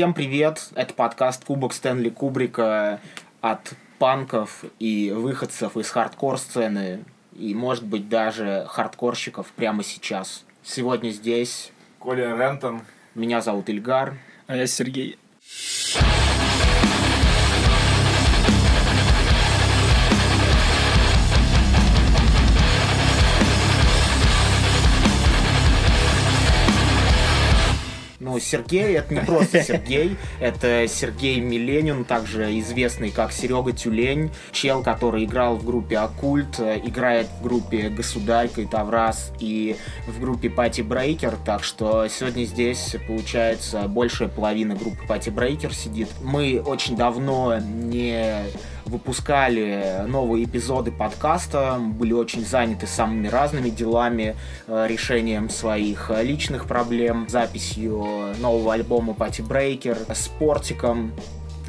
Всем привет! Это подкаст Кубок Стэнли Кубрика от панков и выходцев из хардкор-сцены и, может быть, даже хардкорщиков прямо сейчас. Сегодня здесь... Коля Рентон. Меня зовут Ильгар. А я Сергей. Сергей это не просто Сергей, это Сергей Миленин, также известный как Серега Тюлень, чел, который играл в группе Оккульт, играет в группе Государь, Таврас и в группе Пати Брейкер, так что сегодня здесь, получается, большая половина группы Пати Брейкер сидит. Мы очень давно не выпускали новые эпизоды подкаста, были очень заняты самыми разными делами, э, решением своих личных проблем, записью нового альбома Пати Брейкер, спортиком,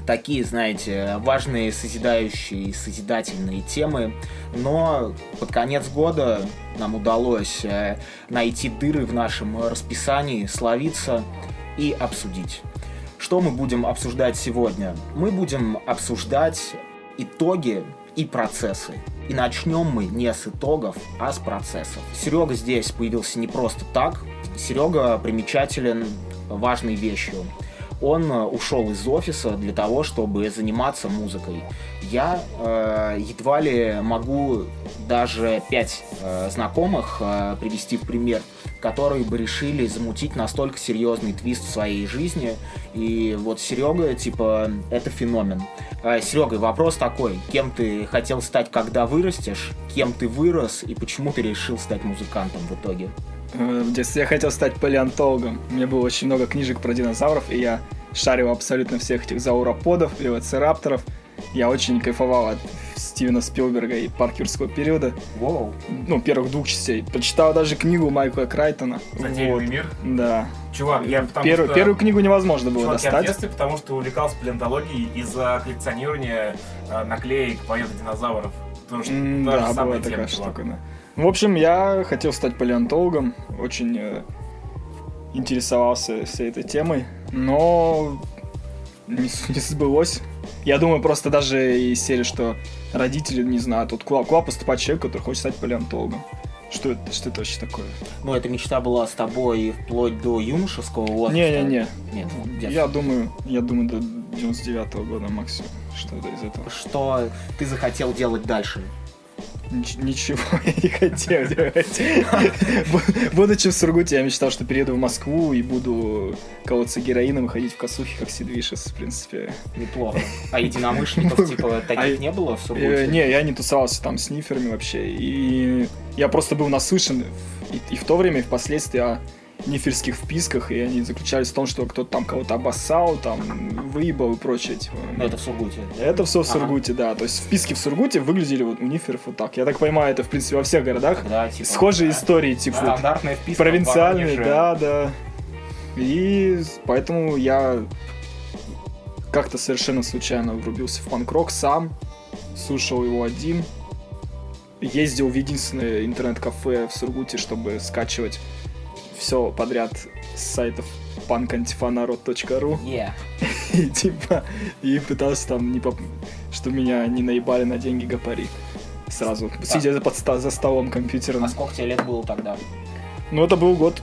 такие, знаете, важные созидающие и созидательные темы. Но под конец года нам удалось э, найти дыры в нашем расписании, словиться и обсудить. Что мы будем обсуждать сегодня? Мы будем обсуждать итоги и процессы. И начнем мы не с итогов, а с процессов. Серега здесь появился не просто так. Серега примечателен важной вещью. Он э, ушел из офиса для того, чтобы заниматься музыкой. Я э, едва ли могу даже пять э, знакомых э, привести в пример, которые бы решили замутить настолько серьезный твист в своей жизни. И вот Серега, типа, это феномен. Э, Серега, вопрос такой. Кем ты хотел стать, когда вырастешь? Кем ты вырос? И почему ты решил стать музыкантом в итоге? Э, в детстве я хотел стать палеонтологом. У меня было очень много книжек про динозавров, и я шарил абсолютно всех этих зауроподов, велоцирапторов. Я очень кайфовал от Стивена Спилберга и Паркерского периода. Wow. Ну, первых двух частей. Прочитал даже книгу Майкла Крайтона. Затерянный вот. мир? Да. Чувак, я потому Первую, что... первую книгу невозможно было Чувак, достать. я в детстве, потому что увлекался палеонтологией из-за коллекционирования э, наклеек планеты динозавров. Потому что mm, да, была такая штука, да. В общем, я хотел стать палеонтологом, очень э, интересовался всей этой темой, но не, не сбылось. Я думаю, просто даже из серии, что родители не знают, тут куда, куда поступать человек, который хочет стать палеонтологом. Что это, что это вообще такое? Ну, эта мечта была с тобой вплоть до юношеского возраста? Не-не-не. Нет, я думаю, я думаю, до 99 -го года максимум. Что-то из этого. Что ты захотел делать дальше? Ничего я не хотел делать. Будучи в Сургуте, я мечтал, что перееду в Москву и буду колоться героином и ходить в косухе, как Сидвишес, в принципе. Неплохо. А единомышленников, типа, таких не было в Сургуте? Э, не, я не тусовался там с ниферами вообще. И я просто был наслышан и в то время, и впоследствии о неферских вписках, и они заключались в том, что кто-то там кого-то обоссал, там, выебал и прочее. Типа. Это в Сургуте. Это все в Сургуте, ага. да. То есть вписки в Сургуте выглядели вот у ниферов вот так. Я так понимаю, это, в принципе, во всех городах да, типа, схожие да. истории, типа. Стандартная вписка Провинциальные, да, да. И поэтому я как-то совершенно случайно врубился в панк-рок сам, слушал его один, ездил в единственное интернет-кафе в Сургуте, чтобы скачивать все подряд с сайтов punkantifanarod.ru yeah. и типа и пытался там не поп... что меня не наебали на деньги гапари сразу да. сидя за, под, за столом компьютером. А сколько тебе лет было тогда? Ну это был год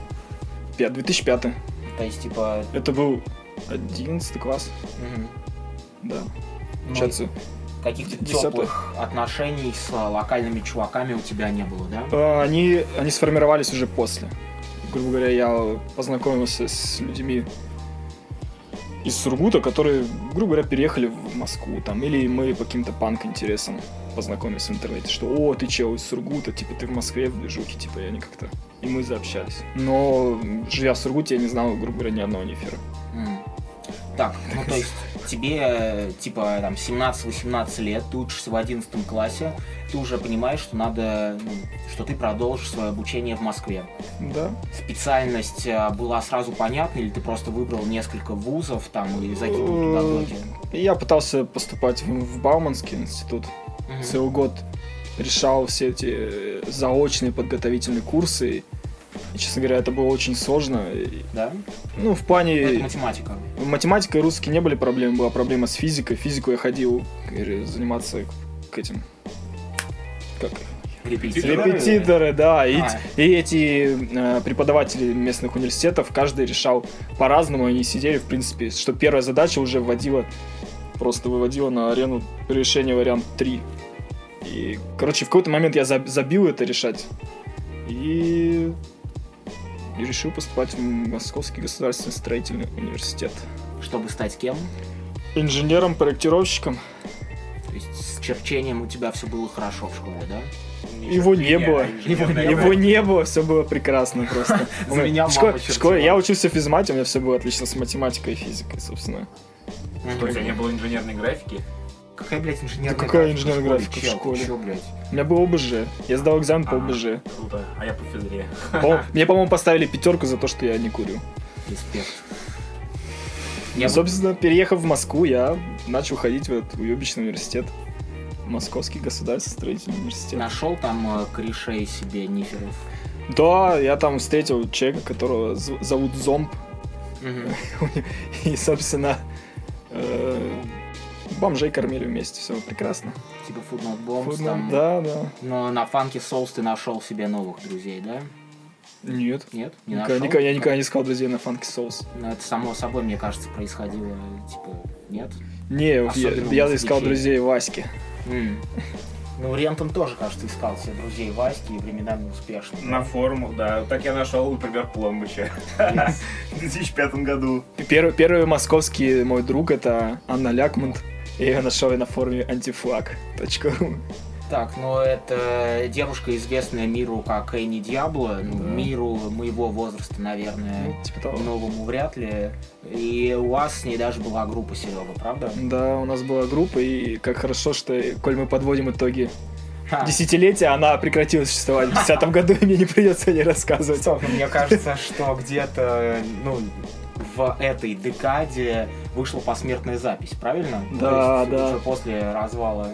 2005. То есть типа... Это был 11 класс. Угу. Да. Ну, каких-то теплых отношений с локальными чуваками у тебя не было, да? А, они, они сформировались уже после грубо говоря, я познакомился с людьми из Сургута, которые, грубо говоря, переехали в Москву, там, или мы по каким-то панк-интересам познакомились в интернете, что «О, ты чел из Сургута, типа, ты в Москве в движухе», типа, я не как-то... И мы заобщались. Но, живя в Сургуте, я не знал, грубо говоря, ни одного нефира. Mm. Так, ну то есть тебе типа там 17-18 лет, ты учишься в 11 классе, ты уже понимаешь, что надо, ну, что ты продолжишь свое обучение в Москве. Да. Специальность а, была сразу понятна, или ты просто выбрал несколько вузов там и закинул туда доки? Я пытался поступать в Бауманский институт. Угу. Целый год решал все эти заочные подготовительные курсы. И, честно говоря, это было очень сложно. И, Да? Ну, в Ну, плане... Это математика. Математика и русский не были проблемы, была проблема с физикой. Физику я ходил заниматься к этим... Как? Репетиторы. Репетиторы, да. И, А. и эти э, преподаватели местных университетов, каждый решал по-разному. Они сидели, в принципе, что первая задача уже вводила, просто выводила на арену решение вариант 3. И, короче, в какой-то момент я заб- забил это решать. И... И решил поступать в Московский государственный строительный университет. Чтобы стать кем? Инженером-проектировщиком. То есть с черчением у тебя все было хорошо в школе, да? Его не было. Его не было, все было прекрасно просто. За меня В школе-. Я учился в физмате, у меня все было отлично с математикой и физикой, собственно. Что, у тебя не было инженерной графики? Какая, блядь, инженерная Да какая инженерная графика в Чел, школе? чё, блядь? У меня был ОБЖ. Я сдал экзамен по А, ОБЖ. Круто. А я по физре. По- Мне, по-моему, поставили пятерку за то, что я не курю. Респект. И, Я бы- собственно, переехав в Москву, я начал ходить в этот уебищный университет. Московский государственный строительный университет. нашел там э, корешей себе ниферов. Да, я там встретил человека, которого зовут Зомб. Мгм. И, собственно, э, бомжей кормили вместе, все прекрасно. Типа Footnote Bombs там. Да, да. Но на фанке Souls ты нашел себе новых друзей, да? Нет. Нет? Не Никогда, нашел? никогда- я никогда не искал друзей на Funky Souls. Ну, это само собой, мне кажется, происходило, типа, нет? Не, я, Особенно я у искал друзей Васьки. М. Ну, Рентон тоже, кажется, искал себе друзей Васьки и временами успешно. На форумах, да. Так я нашел, например, Пломбыча. Yes. В 2005 году. Первый, первый московский мой друг это Анна Лякмунд. Я ее нашел на форуме antiflag.ru. Так, ну это девушка, известная миру как Энни Диабло, ну, Да. миру моего возраста, наверное, Ну, типа того. новому вряд ли. И у вас с ней даже была группа Серега, правда? Да, у нас была группа, и как хорошо, что, коль мы подводим итоги Ха. десятилетия, она прекратила существовать в 10 году, и мне не придется о ней рассказывать. Стоп, мне кажется, что где-то, ну, в этой декаде вышла посмертная запись, правильно? Да, То есть да. Уже после развала.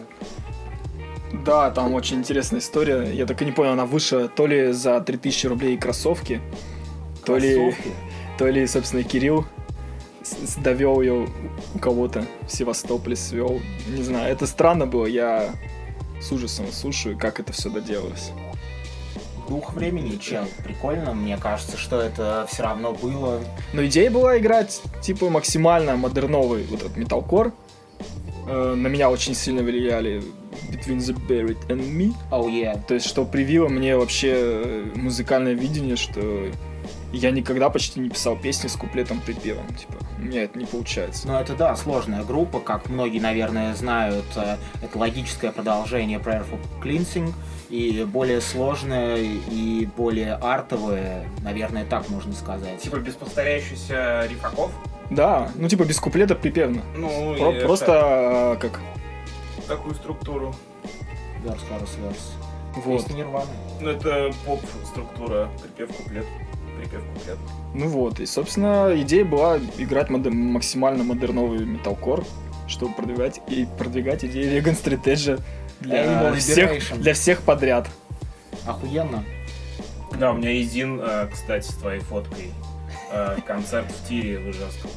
Да, там очень интересная история. Я так и не понял, она вышла то ли за 3000 рублей кроссовки, то ли, кроссовки. то ли, собственно, Кирилл довел ее у кого-то в Севастополе, свел. Не знаю, это странно было, я с ужасом слушаю, как это все доделалось. Дух времени, чел. Прикольно, мне кажется, что это все равно было. Но идея была играть, типа, максимально модерновый вот этот металкор. Э, на меня очень сильно влияли Between the Buried and Me. Oh yeah. То есть, что привило мне вообще э, музыкальное видение, что я никогда почти не писал песни с куплетом припевом. Типа, у меня это не получается. Ну, это, да, сложная группа, как многие, наверное, знают. э, Это логическое продолжение Prayer for Cleansing, и более сложное, и более артовое, наверное, так можно сказать. Типа без повторяющихся рифаков. Да, ну типа без куплета припевно. Ну, Про- и просто э, как такую структуру. Верс, Хорус, Верс. вот. Песня Нирваны. Ну, это поп-структура. Припев, куплет. Припев, куплет. Ну вот, и собственно идея была играть модер- максимально модерновый металкор, чтобы продвигать и продвигать идеи Vegan Street Edge для Animal всех, Liberation. для всех подряд. Охуенно. Да, у меня есть Дин, э, кстати, с твоей фоткой. Э, Концерт в тире в Ижевском.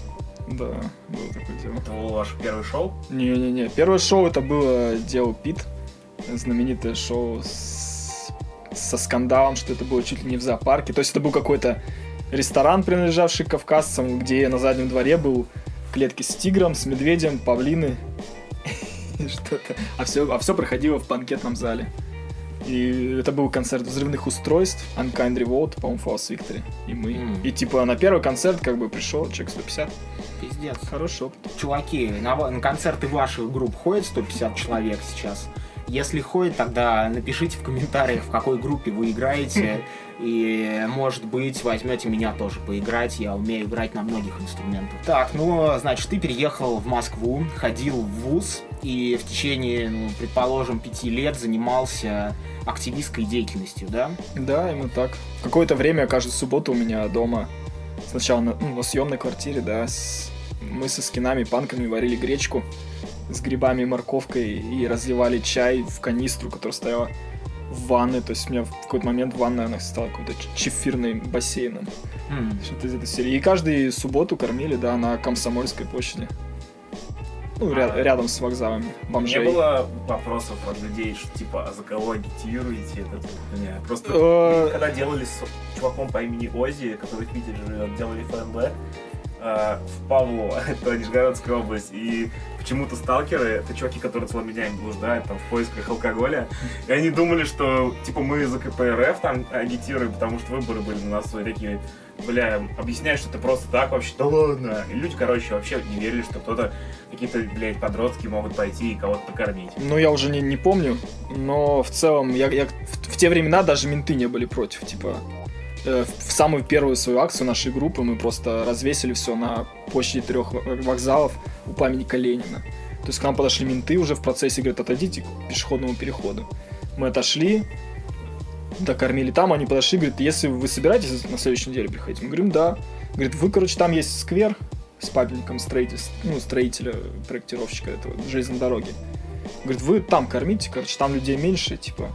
Да, было такое дело. Это было ваше первое шоу? Не-не-не. Первое шоу это было Дело Пит. Знаменитое шоу с- со скандалом, что это было чуть ли не в зоопарке. То есть это был какой-то ресторан, принадлежавший кавказцам, где на заднем дворе был клетки с тигром, с медведем, павлины что-то. А все, а все проходило в банкетном зале. И это был концерт взрывных устройств, Unkind Revolt, по-моему, False Victory, и мы. М. И типа на первый концерт как бы пришел человек 150. Пиздец. Хороший опыт. Чуваки, на, на концерты ваших групп ходит 150 человек сейчас? Если ходит, тогда напишите в комментариях, в какой группе вы играете. И, может быть, возьмете меня тоже поиграть. Я умею играть на многих инструментах. Так, ну, значит, ты переехал в Москву, ходил в ВУЗ и в течение, ну, предположим, пяти лет занимался активистской деятельностью, да? Да, именно так. Какое-то время, каждую субботу у меня дома, сначала на, ну, на съемной квартире, да, с- мы со скинами, панками варили гречку с грибами и морковкой и разливали чай в канистру, которая стояла в ванной, то есть у меня в какой-то момент ванная она стала какой-то чефирным бассейном. М, Что-то из этой серии. И каждую субботу кормили, да, на Комсомольской площади. Ну, ря- А. рядом с вокзалами. Не Бомжей. было вопросов от людей, что типа, а за кого агитируете? Это меня просто Э, когда делали с чуваком по имени Ози, который в Питере живет, делали ФНБ э, в Павлово, это Нижегородская область, и почему-то сталкеры, это чуваки, которые целыми днями блуждают там в поисках алкоголя, и они думали, что типа мы за КПРФ там агитируем, потому что выборы были на носу, и такие, бля, объясняют, что это просто так вообще, да ладно. И люди, короче, вообще не верили, что кто-то, какие-то, блядь, подростки могут пойти и кого-то покормить. Ну, я уже не, не помню, но в целом, я, я- в, в те времена даже менты не были против, типа, в, в самую первую свою акцию нашей группы мы просто развесили все на площади трех вокзалов у памятника Ленина. То есть к нам подошли менты уже в процессе, говорят, отойдите к пешеходному переходу. Мы отошли, докормили там, они подошли, говорят, если вы собираетесь на следующей неделе приходить? Мы говорим, да. Говорит, вы, короче, там есть сквер с памятником строительства, ну, строителя, проектировщика этого железной дороги. Говорит, вы там кормите, короче, там людей меньше, типа.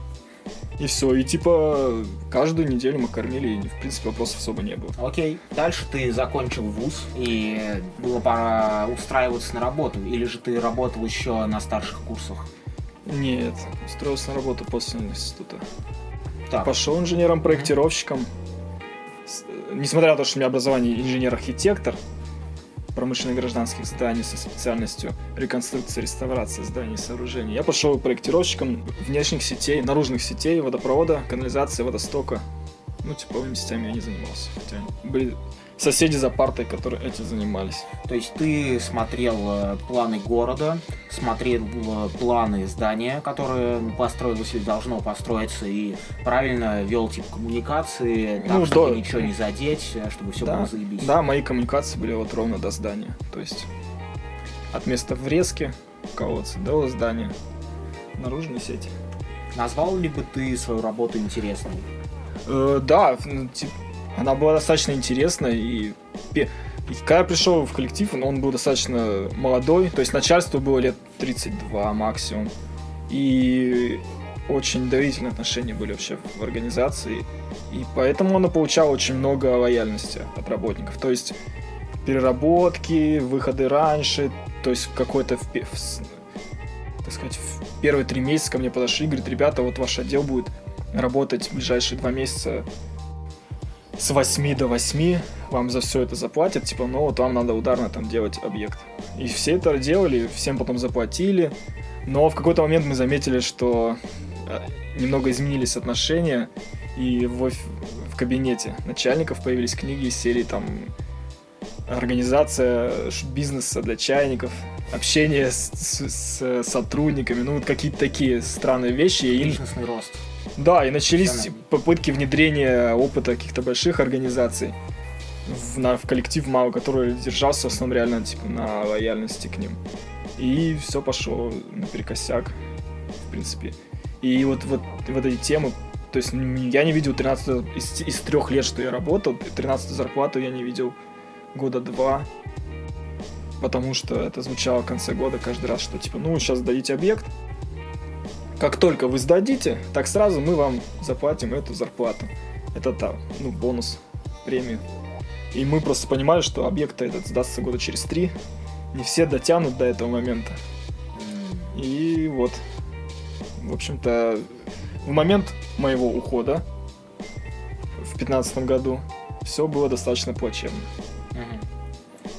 И все. И типа каждую неделю мы кормили, и в принципе вопросов особо не было. Окей. Дальше ты закончил вуз, и было пора устраиваться на работу. Или же ты работал еще на старших курсах? Нет, устроился на работу после института. Так, Пошел инженером-проектировщиком. Несмотря на то, что у меня образование инженер-архитектор промышленных гражданских зданий со специальностью реконструкции, реставрации зданий и сооружений, я пошел проектировщиком внешних сетей, наружных сетей, водопровода, канализации, водостока. Ну, тепловыми сетями я не занимался. Хотя были соседи за партой, которые этим занимались. то есть ты смотрел э, планы города, смотрел э, планы здания, которое построилось или должно построиться, и правильно вел тип коммуникации, так, Ну, чтобы да. ничего не задеть, э, чтобы все да, было заебись. да, мои коммуникации были вот ровно до здания. То есть от места врезки колодца до здания. Наружные сети. Назвал ли бы ты свою работу интересной? Э, да, ну, тип- она была достаточно интересная и, и когда я пришел в коллектив, он был достаточно молодой, то есть начальству было лет 32 максимум. И очень доверительные отношения были вообще в организации. И поэтому она получала очень много лояльности от работников. То есть переработки, выходы раньше, то есть какой-то в так сказать, в первые три месяца ко мне подошли и говорят, ребята, вот ваш отдел будет работать в ближайшие два месяца с 8 до 8, вам за все это заплатят, типа, ну вот вам надо ударно там делать объект. И все это делали, всем потом заплатили, но в какой-то момент мы заметили, что э, немного изменились отношения, и в, в кабинете начальников появились книги из серии там организация бизнеса для чайников, общение с, с- с сотрудниками, ну вот какие-то такие странные вещи. И, Личностный рост. Да, и начались попытки внедрения опыта каких-то больших организаций в, на, в коллектив МАУ, который держался в основном реально типа на лояльности к ним. И все пошло наперекосяк, в принципе. И вот, вот, вот эти темы, то есть я не видел 13 из, из трех лет, что я работал, 13 зарплату я не видел года два, потому что это звучало в конце года каждый раз, что типа, ну, сейчас сдадите объект, как только вы сдадите, так сразу мы вам заплатим эту зарплату. Это там, ну, бонус, премию. И мы просто понимали, что объект этот сдастся года через три. Не все дотянут до этого момента. И вот, в общем-то, в момент моего ухода в 2015 году все было достаточно плачевно.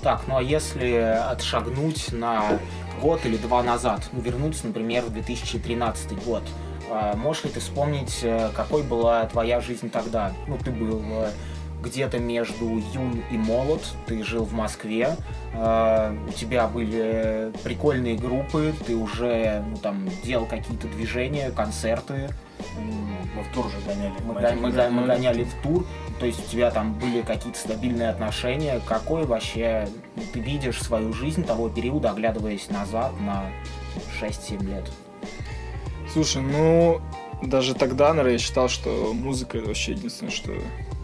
Так, ну а если отшагнуть на год или два назад, ну, вернуться, например, в 2013 год, а, можешь ли ты вспомнить, э, какой была твоя жизнь тогда? Ну, ты был э, где-то между юн и молод, ты жил в Москве, э, у тебя были прикольные группы, ты уже, ну, там, делал какие-то движения, концерты, Мы в тур же гоняли. мы, Мы го- один мы год. го- мы гоняли в тур, то есть у тебя там были какие-то стабильные отношения. Какой вообще ты видишь свою жизнь того периода, оглядываясь назад на 6-7 лет? Слушай, ну, даже тогда, наверное, я считал, что музыка это вообще единственное, что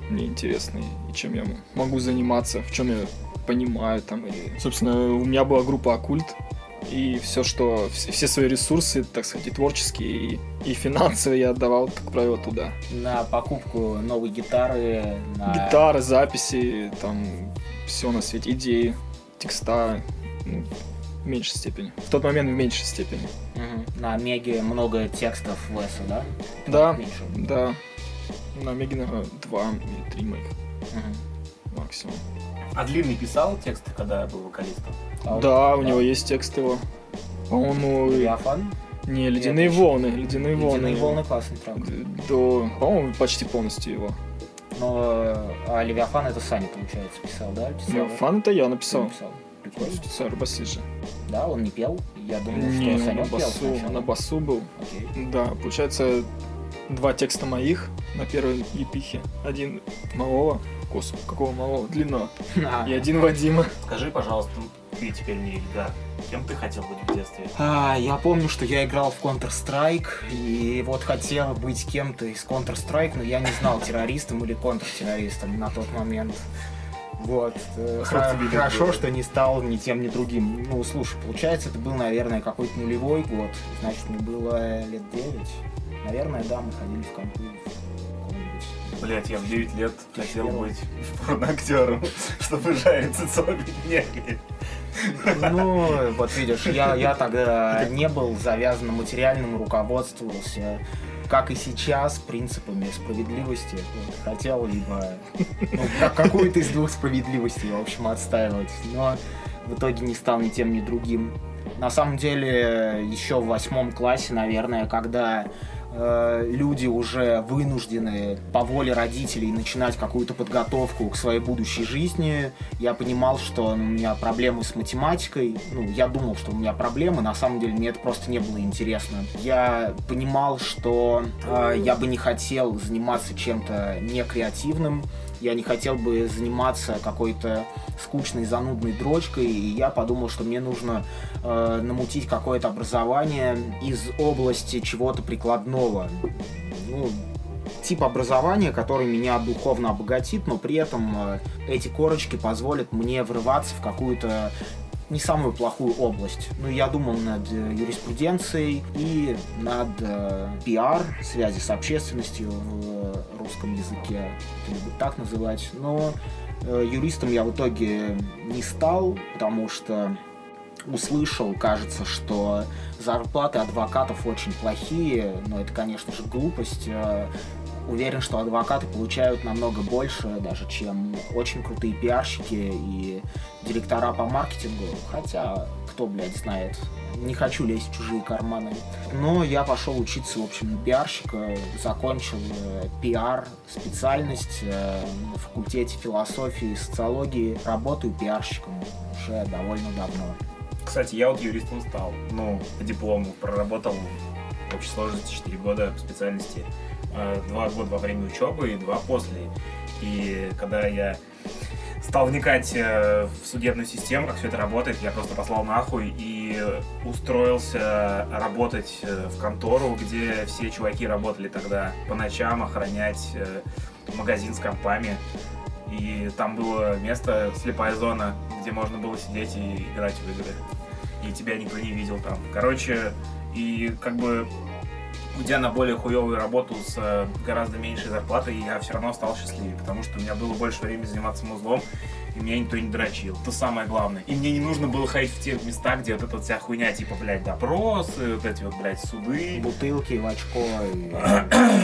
мне интересно и чем я могу заниматься, в чем я понимаю там. Или... Собственно, у меня была группа Оккульт, И все, что... Все, свои ресурсы, так сказать, и творческие, и, и финансовые я отдавал, как правило, туда. На покупку новой гитары, на... Гитары, записи, там, все на свете, идеи, текста, ну, в меньшей степени. В тот момент в меньшей степени. Мгм. На Меге много текстов Веса, да? Да, Меньше. да. На Меге, наверное, два или три моих Мгм. максимум. А Длинный писал тексты, когда был вокалистом? А он- Да, у него есть текст его. По-моему, Левиафан? не, «Ледяные Нет, волны», «Ледяные волны». Ледяные волны классный трек. До, по-моему, почти полностью его. Но а Левиафан это Саня, получается, писал, да? Писал, Ну, да? это я написал. написал. Прикольно. Сэр Басиджи. Да, он не пел. Я думал, Не, что на Санек пел басу, сначала. на басу был. Окей. Да, получается, два текста моих на первой епихе. Один малого, господи, какого малого, длинного. А. И один Вадима. Скажи, пожалуйста, ты теперь не Ильга. Кем ты хотел быть в детстве? А, я помню, что я играл в Counter-Strike, и вот хотел быть кем-то из Counter-Strike, но я не знал, террористом или контртеррористом на тот момент. Вот. Э, хра- Хорошо, было? что не стал ни тем, ни другим. Ну, слушай, получается, это был, наверное, какой-то нулевой год. Значит, мне было лет 9. Наверное, да, мы ходили в каком-нибудь. Блять, я в 9 лет хотел быть порноактером, чтобы жариться целыми днями. Ну, вот видишь, я, я тогда не был завязан на материальном, руководствовался, как и сейчас, принципами справедливости. Хотел либо ну, как- какую-то из двух справедливостей, в общем, отстаивать. Но в итоге не стал ни тем, ни другим. На самом деле, еще в восьмом классе, наверное, когда люди уже вынуждены по воле родителей начинать какую-то подготовку к своей будущей жизни, я понимал, что ну, у меня проблемы с математикой. Ну, я думал, что у меня проблемы, на самом деле мне это просто не было интересно. Я понимал, что э, я бы не хотел заниматься чем-то некреативным, я не хотел бы заниматься какой-то скучной, занудной дрочкой, и я подумал, что мне нужно э, намутить какое-то образование из области чего-то прикладного. Ну, тип образования, который меня духовно обогатит, но при этом э, эти корочки позволят мне врываться в какую-то не самую плохую область. Ну, я думал над э, юриспруденцией и над э, пиар, связи с общественностью в э, русском языке, кто-нибудь так называть. Но э, юристом я в итоге не стал, потому что услышал, кажется, что зарплаты адвокатов очень плохие, но это, конечно же, глупость. Э, Уверен, что адвокаты получают намного больше, даже чем очень крутые пиарщики и директора по маркетингу. Хотя, кто, блядь, знает. Не хочу лезть в чужие карманы. Но я пошел учиться, в общем, пиарщика, закончил э, пиар, специальность э, на факультете философии и социологии. Работаю пиарщиком уже довольно давно. Кстати, я вот юристом стал. Ну, по диплому проработал в общей сложности 4 года специальности. Э, Два года во время учебы и два после. И когда я стал вникать э, в судебную систему, как все это работает, я просто послал нахуй и устроился работать э, в контору, где все чуваки работали тогда по ночам охранять э, магазин с компами. И там было место, слепая зона, где можно было сидеть и играть в игры. И тебя никто не видел там. Короче, и как бы уйдя на более хуевую работу с э, гораздо меньшей зарплатой, я все равно стал счастливее, потому что у меня было больше времени заниматься музлом, и меня никто не дрочил. Это самое главное. И мне не нужно было ходить в те места, где вот эта вот вся хуйня, типа, блядь, допросы, вот эти вот, блядь, суды. Бутылки в очко,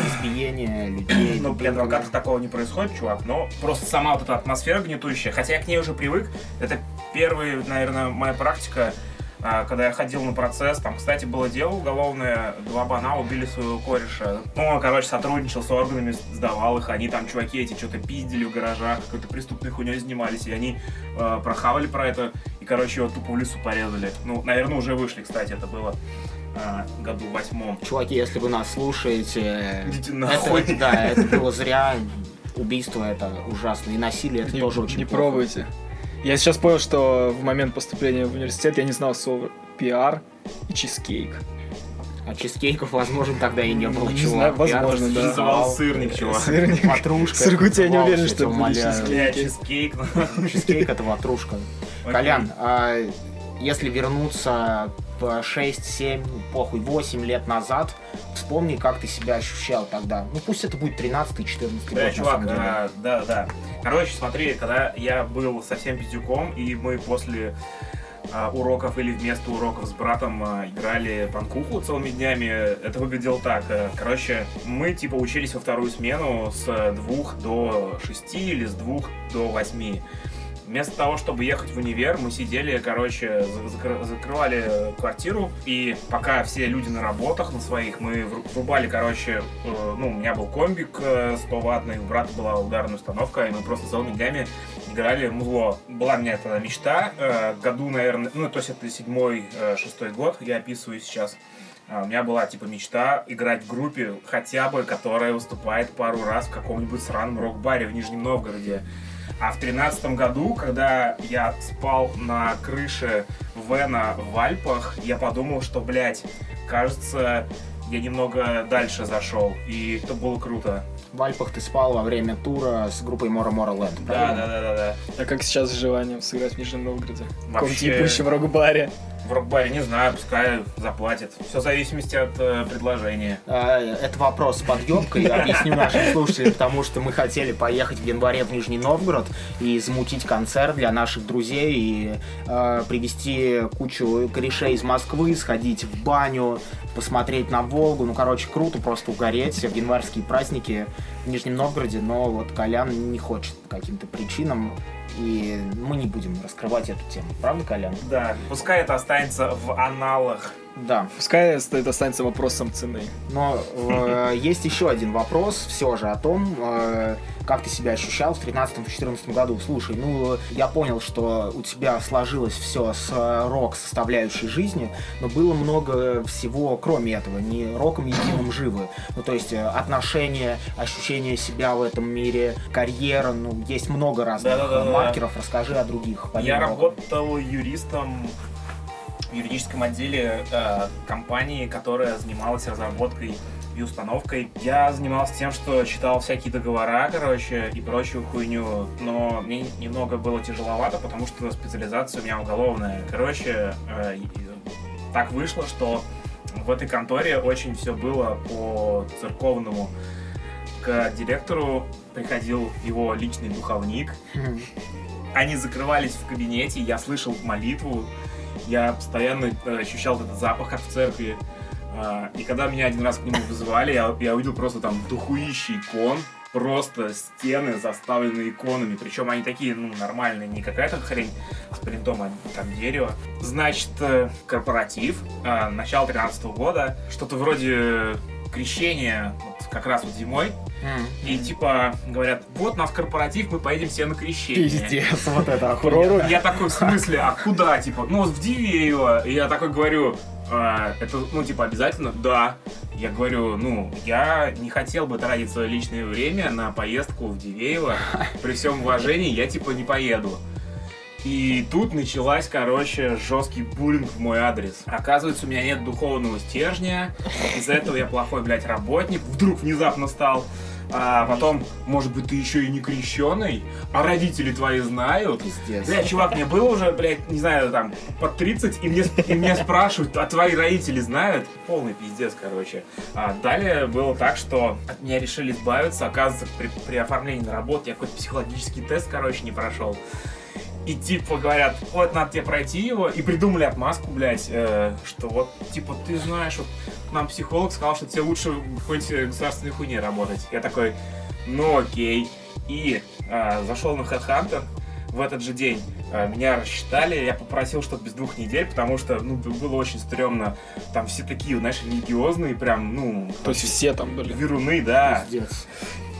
избиение людей. Ну, при адвокатах такого не происходит, чувак, но просто сама вот эта атмосфера гнетущая, хотя я к ней уже привык, это первая, наверное, моя практика, когда я ходил на процесс, там, кстати, было дело уголовное, два бана убили своего кореша. Ну, он, короче, сотрудничал с органами, сдавал их, они там, чуваки эти, что-то пиздили в гаражах, какой-то преступной хуйней занимались, и они э, прохавали про это, и, короче, его тупо в лесу порезали. Ну, наверное, уже вышли, кстати, это было а, году восьмом. Чуваки, если вы нас слушаете, Идите это, нахуй. это- да, это было зря. Убийство это ужасно. И насилие это Не, тоже очень не плохо. пробуйте. Я сейчас понял, что в момент поступления в университет я не знал слова пиар и чизкейк. А чизкейков, возможно, тогда и не было. Не чувак. знаю, Я возможно, да. Называл называл сырник, чувак. Сырник. Ватрушка. В Сургуте я не уверен, что были чизкейки. Чизкейк. ну. Чизкейк это ватрушка. Колян, а если вернуться в 6, 7, похуй, 8 лет назад, вспомни, как ты себя ощущал тогда. Ну пусть это будет 13 14 Да, год, чувак, на самом деле. а, да, да. Короче, смотри, когда я был совсем пиздюком, и мы после а, уроков или вместо уроков с братом а, играли панкуху целыми днями, это выглядело так. э, Короче, мы типа учились во вторую смену с двух до шести или с двух до восьми. Вместо того, чтобы ехать в универ, мы сидели, короче, за- закры- закрывали квартиру, и пока все люди на работах на своих, мы вру- врубали, короче, э, ну, у меня был комбик э, 100 ваттный, у брата была ударная установка, и мы просто целыми днями играли музло. Была у меня тогда мечта, э, году, наверное, ну, то есть это седьмой, э, шестой год, я описываю сейчас. А, У меня была, типа, мечта играть в группе, хотя бы, которая выступает пару раз в каком-нибудь сраном рок-баре в Нижнем Новгороде. А в тринадцатом году, когда я спал на крыше Вена в Альпах, я подумал, что, блядь, кажется, я немного дальше зашел, и это было круто. В Альпах ты спал во время тура с группой Мора Мора Лэнд, Да, да, да, да, да. А как сейчас с желанием сыграть в Нижнем Новгороде? В каком-то Вообще- ебучем рок-баре. В рок-баре не знаю, пускай заплатят. Все в зависимости от э, предложения. А, Это вопрос с подъебкой, я объясню нашим слушателям, потому что мы хотели поехать в январе в Нижний Новгород и замутить концерт для наших друзей и э, привезти кучу корешей из Москвы, сходить в баню, посмотреть на Волгу. Ну, короче, круто просто угореть в январские праздники в Нижнем Новгороде, но вот Колян не хочет по каким-то причинам, и мы не будем раскрывать эту тему. Правда, Колян? Да, пускай это останется в аналах. Да. Пускай это останется вопросом цены. Но э, есть еще один вопрос все же о том, э, как ты себя ощущал в 13-14 году. Слушай, ну, я понял, что у тебя сложилось все с э, рок-составляющей жизни, но было много всего, кроме этого, не роком единым живы. Ну, то есть э, отношения, ощущение себя в этом мире, карьера, ну, есть много разных Да-да-да-да. э, маркеров. Расскажи о других. Я рока. работал юристом юридическом отделе э, компании, которая занималась разработкой и установкой. Я занимался тем, что читал всякие договора, короче, и прочую хуйню, но мне немного было тяжеловато, потому что специализация у меня уголовная. Короче, э, так вышло, что в этой конторе очень все было по церковному. К директору приходил его личный духовник, они закрывались в кабинете, я слышал молитву, я постоянно э, ощущал этот запах, как в церкви. А, И когда меня один раз к нему вызывали, я, я увидел просто там духуищий икон, просто стены заставлены иконами, причем они такие, ну, нормальные, не какая-то хрень с принтом, а там дерево. Значит, э, корпоратив, э, начало 13 года, что-то вроде крещения, как раз вот зимой, М. и типа говорят, вот у нас корпоратив, мы поедем все на крещение. Пиздец, вот это охуенно. Я такой, в смысле, а куда, типа, ну, в Дивеево. И я такой говорю, «А, это, ну, типа, обязательно? Да. Я говорю, ну, я не хотел бы тратить свое личное время на поездку в Дивеево. При всем уважении я, типа, не поеду. И тут началась, короче, жесткий буллинг в мой адрес. Оказывается, у меня нет духовного стержня. Из-за этого я плохой, блядь, работник. Вдруг внезапно стал. А потом, может быть, ты еще и не крещеный, а родители твои знают. Пиздец. Бля, чувак, мне было уже, блядь, не знаю, там, под 30, и мне, и меня спрашивают, а твои родители знают? Полный пиздец, короче. А далее было так, что от меня решили избавиться. Оказывается, при, при оформлении на работу я какой-то психологический тест, короче, не прошел. И типа говорят, вот надо тебе пройти его, и придумали отмазку, блядь, э, что вот, типа, ты знаешь, вот нам психолог сказал, что тебе лучше в какой-нибудь государственной хуйне работать. Я такой, ну окей. И э, зашел на Headhunter в этот же день. Э, меня рассчитали, я попросил, чтобы без двух недель, потому что, ну, было очень стрёмно. Там все такие, знаешь, религиозные, прям, ну, То есть все там были. веруны, да Пиздец.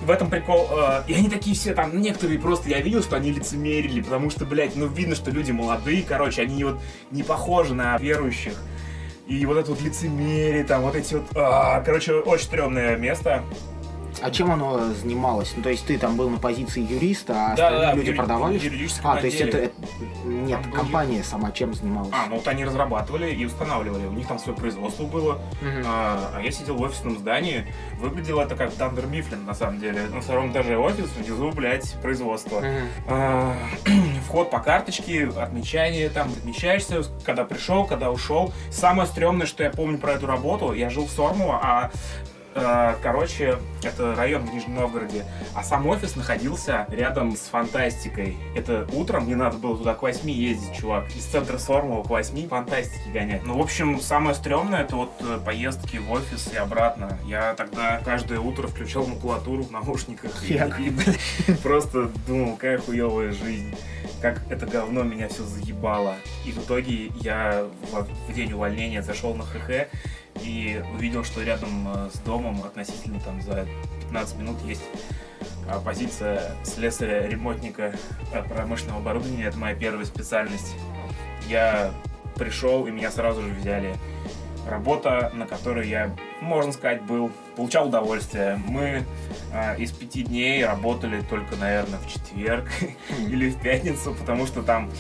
В этом прикол. э, и они такие все там, ну, некоторые просто я видел, что они лицемерили, потому что, блядь, ну видно, что люди молодые, короче, они вот не похожи на верующих. И вот это вот лицемерие, там, вот эти вот... а, короче, очень стрёмное место. А чем оно занималось? Ну, то есть ты там был на позиции юриста, а Да, остальные да, люди юри- продавали? А, то есть это, Нет, Там был компания сама чем занималась? А, ну вот они разрабатывали и устанавливали. У них там свое производство было. Мгм. А, а я сидел в офисном здании. Выглядело это как Дандер Мифлин, на самом деле. На втором этаже офис, внизу, блядь, производство. Мгм. А, Вход по карточке, отмечание, там отмечаешься, когда пришел, когда ушел. Самое стрёмное, что я помню про эту работу, я жил в Сормово, а Короче, это район в Нижнем Новгороде. А сам офис находился рядом с фантастикой. Это утром мне надо было туда к 8 ездить, чувак. Из центра Сормова к 8 фантастики гонять. Ну, в общем, самое стрёмное это вот э, поездки в офис и обратно. Я тогда каждое утро включал макулатуру в наушниках. и- и, блядь, просто думал, какая хуевая жизнь. Как это говно меня все заебало. И в итоге я в, день увольнения зашел на ХХ и увидел, что рядом э, с домом относительно там за 15 минут есть а, позиция слесаря-ремонтника э, промышленного оборудования. Это моя первая специальность. Я пришел, и меня сразу же взяли. Работа, на которой я, можно сказать, был, получал удовольствие. Мы э, из пяти дней работали только, наверное, в четверг или в пятницу, потому что там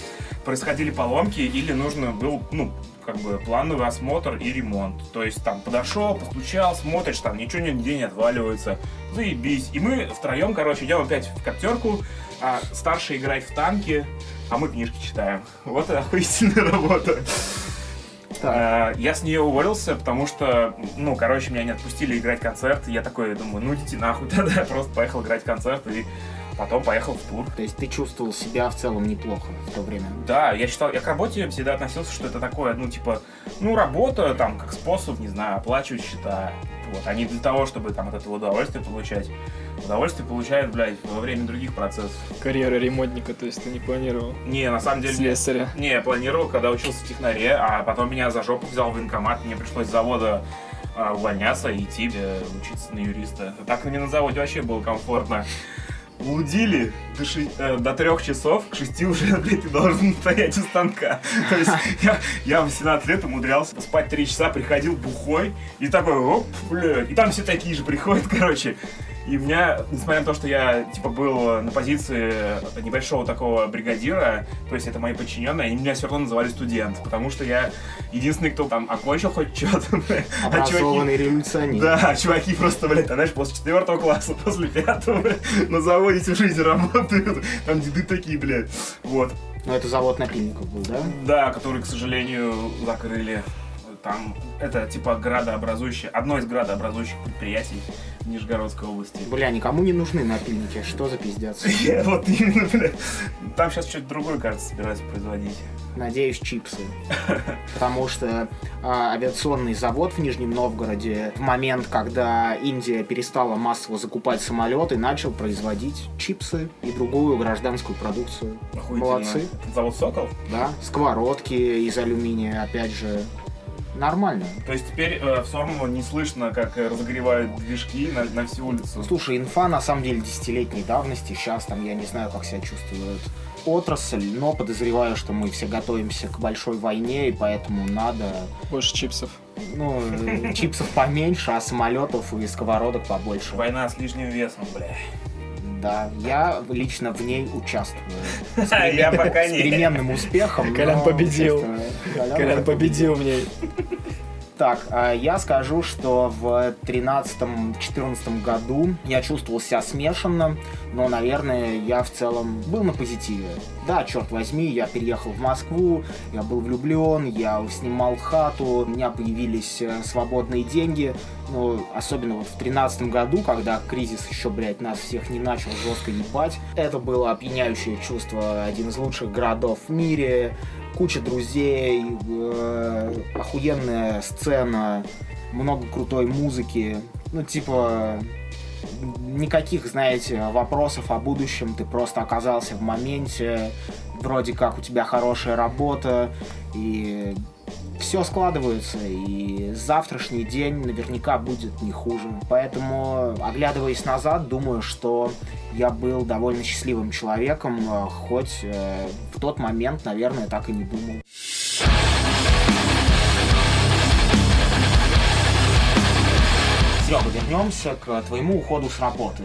происходили поломки или нужно был, ну, как бы плановый осмотр и ремонт. То есть там подошел, постучал, смотришь, там ничего нигде не отваливается. Заебись. И мы втроем, короче, идем опять в коптерку, а старший играет в танки, а мы книжки читаем. Вот это охуительная работа. А, Я с нее уволился, потому что, ну, короче, меня не отпустили играть концерт. Я такой думаю, ну идите нахуй тогда. Я просто поехал играть концерт и потом поехал в тур. То есть ты чувствовал себя в целом неплохо в то время? Да, я считал, я к работе всегда относился, что это такое, ну, типа, ну, работа, там, как способ, не знаю, оплачивать счета. Вот, а не для того, чтобы там от этого удовольствие получать. Удовольствие получают, блядь, во время других процессов. Карьера ремонтника, то есть ты не планировал. Не, на самом деле... Слесаря. Не, я планировал, когда учился в технаре, а потом меня за жопу взял военкомат, мне пришлось с завода а, увольняться и идти э, учиться на юриста. Так мне на заводе вообще было комфортно. Лудили до, ши- э, до трех часов, к шести уже, блядь, ты должен стоять у станка. То есть я, я в 17 лет умудрялся спать три часа, приходил бухой, и такой, оп, блядь, и там все такие же приходят, короче. И у меня, несмотря на то, что я, типа, был на позиции небольшого такого бригадира, то есть это мои подчиненные, они меня все равно называли студент, потому что я единственный, кто там окончил хоть что-то, блядь. А чуваки- Образованный революционер. да, чуваки просто, блядь, а знаешь, после четвертого класса, после пятого, блядь, на заводе всю жизнь работают. Там деды такие, блядь. Вот. Но это завод напильников был, да? Да, который, к сожалению, закрыли. Там это типа градообразующее, одно из градообразующих предприятий в Нижегородской области. Бля, никому не нужны напильники. Что за пиздец? Вот именно, блядь. Там сейчас что-то другое, кажется, собираются производить. Надеюсь, чипсы. Потому что а, авиационный завод в Нижнем Новгороде в момент, когда Индия перестала массово закупать самолеты, начал производить чипсы и другую гражданскую продукцию. Молодцы. Завод Сокол? Да, сковородки из алюминия, опять же, нормально. То есть теперь э, в Сормово не слышно, как э, разогревают движки на, на всю улицу. Слушай, инфа на самом деле десятилетней давности. Сейчас там я не знаю, как себя чувствует отрасль, но подозреваю, что мы все готовимся к большой войне, и поэтому надо Больше чипсов. ну, э, чипсов поменьше, а самолетов и сковородок побольше. Война с лишним весом, бля. Да, я лично в ней участвую. С Я пока С не. переменным успехом. Колян победил. Колян победил в ней. Так, а я скажу, что в 13-14 году я чувствовал себя смешанно, но, наверное, я в целом был на позитиве. Да, черт возьми, я переехал в Москву, я был влюблен, я снимал хату, у меня появились э, свободные деньги. Ну, особенно вот в 13 году, когда кризис еще, блядь, нас всех не начал жестко ебать. Это было опьяняющее чувство, один из лучших городов в мире, куча друзей, э, охуенная сцена, много крутой музыки. Ну, типа, никаких, знаете, вопросов о будущем. Ты просто оказался в моменте. Вроде как у тебя хорошая работа. И все складывается. И завтрашний день наверняка будет не хуже. Поэтому, оглядываясь назад, думаю, что я был довольно счастливым человеком, э, хоть э, в тот момент, наверное, так и не думал. Серега, вернемся к твоему уходу с работы.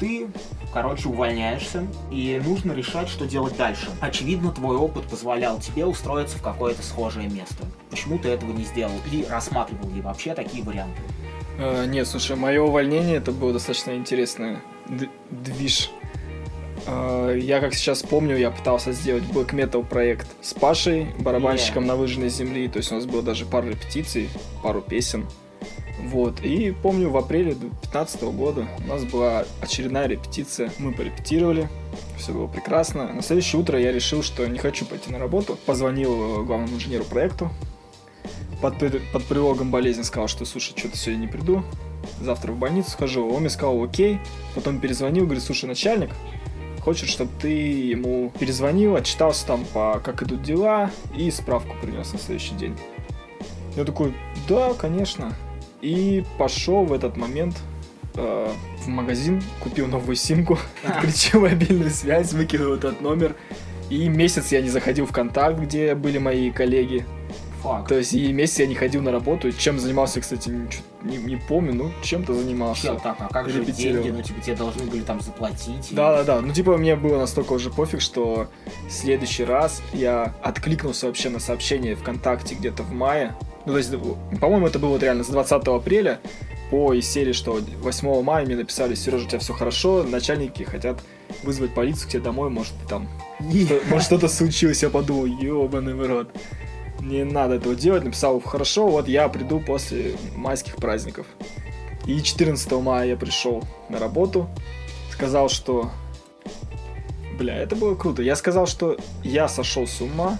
Ты, короче, увольняешься, и нужно решать, что делать дальше. Очевидно, твой опыт позволял тебе устроиться в какое-то схожее место. Почему ты этого не сделал? Или рассматривал ли вообще такие варианты? Э, нет, слушай, мое увольнение это было достаточно интересное д- движ. Э, я, как сейчас помню, я пытался сделать black metal проект с Пашей, барабанщиком Yeah. на выжженной земли. То есть у нас было даже пару репетиций, пару песен. Вот. И помню, в апреле 2015 года у нас была очередная репетиция. Мы порепетировали, все было прекрасно. На следующее утро я решил, что не хочу пойти на работу. Позвонил э, главному инженеру проекту. Под, под предлогом болезни сказал, что слушай, что-то сегодня не приду. Завтра в больницу схожу. Он мне сказал, окей. Потом перезвонил, говорит, слушай, начальник, хочет, чтобы ты ему перезвонил, отчитался там, по как идут дела, и справку принес на следующий день. Я такой, да, конечно. И пошел в этот момент э, в магазин, купил новую симку, отключил мобильную связь, выкинул этот номер. И месяц я не заходил в контакт, где были мои коллеги. Факт. То есть и месяц я не ходил на работу. Чем занимался, кстати, не, не помню, ну чем-то занимался. Чел, так, а как же деньги? Ну, типа, тебе должны были там заплатить. и- Да-да-да, ну типа мне было настолько уже пофиг, что в следующий раз я откликнулся вообще на сообщение ВКонтакте где-то в мае. Ну то есть, по-моему, это было вот реально с 20 апреля по из серии, что 8 мая мне написали, Сережа, у тебя все хорошо, начальники хотят вызвать полицию к тебе домой, может там, что- может что-то случилось, я подумал, ебаный в рот. Не надо этого делать, написал, хорошо, вот я приду после майских праздников. И 14 мая я пришел на работу, сказал, что... Бля, это было круто. Я сказал, что я сошел с ума.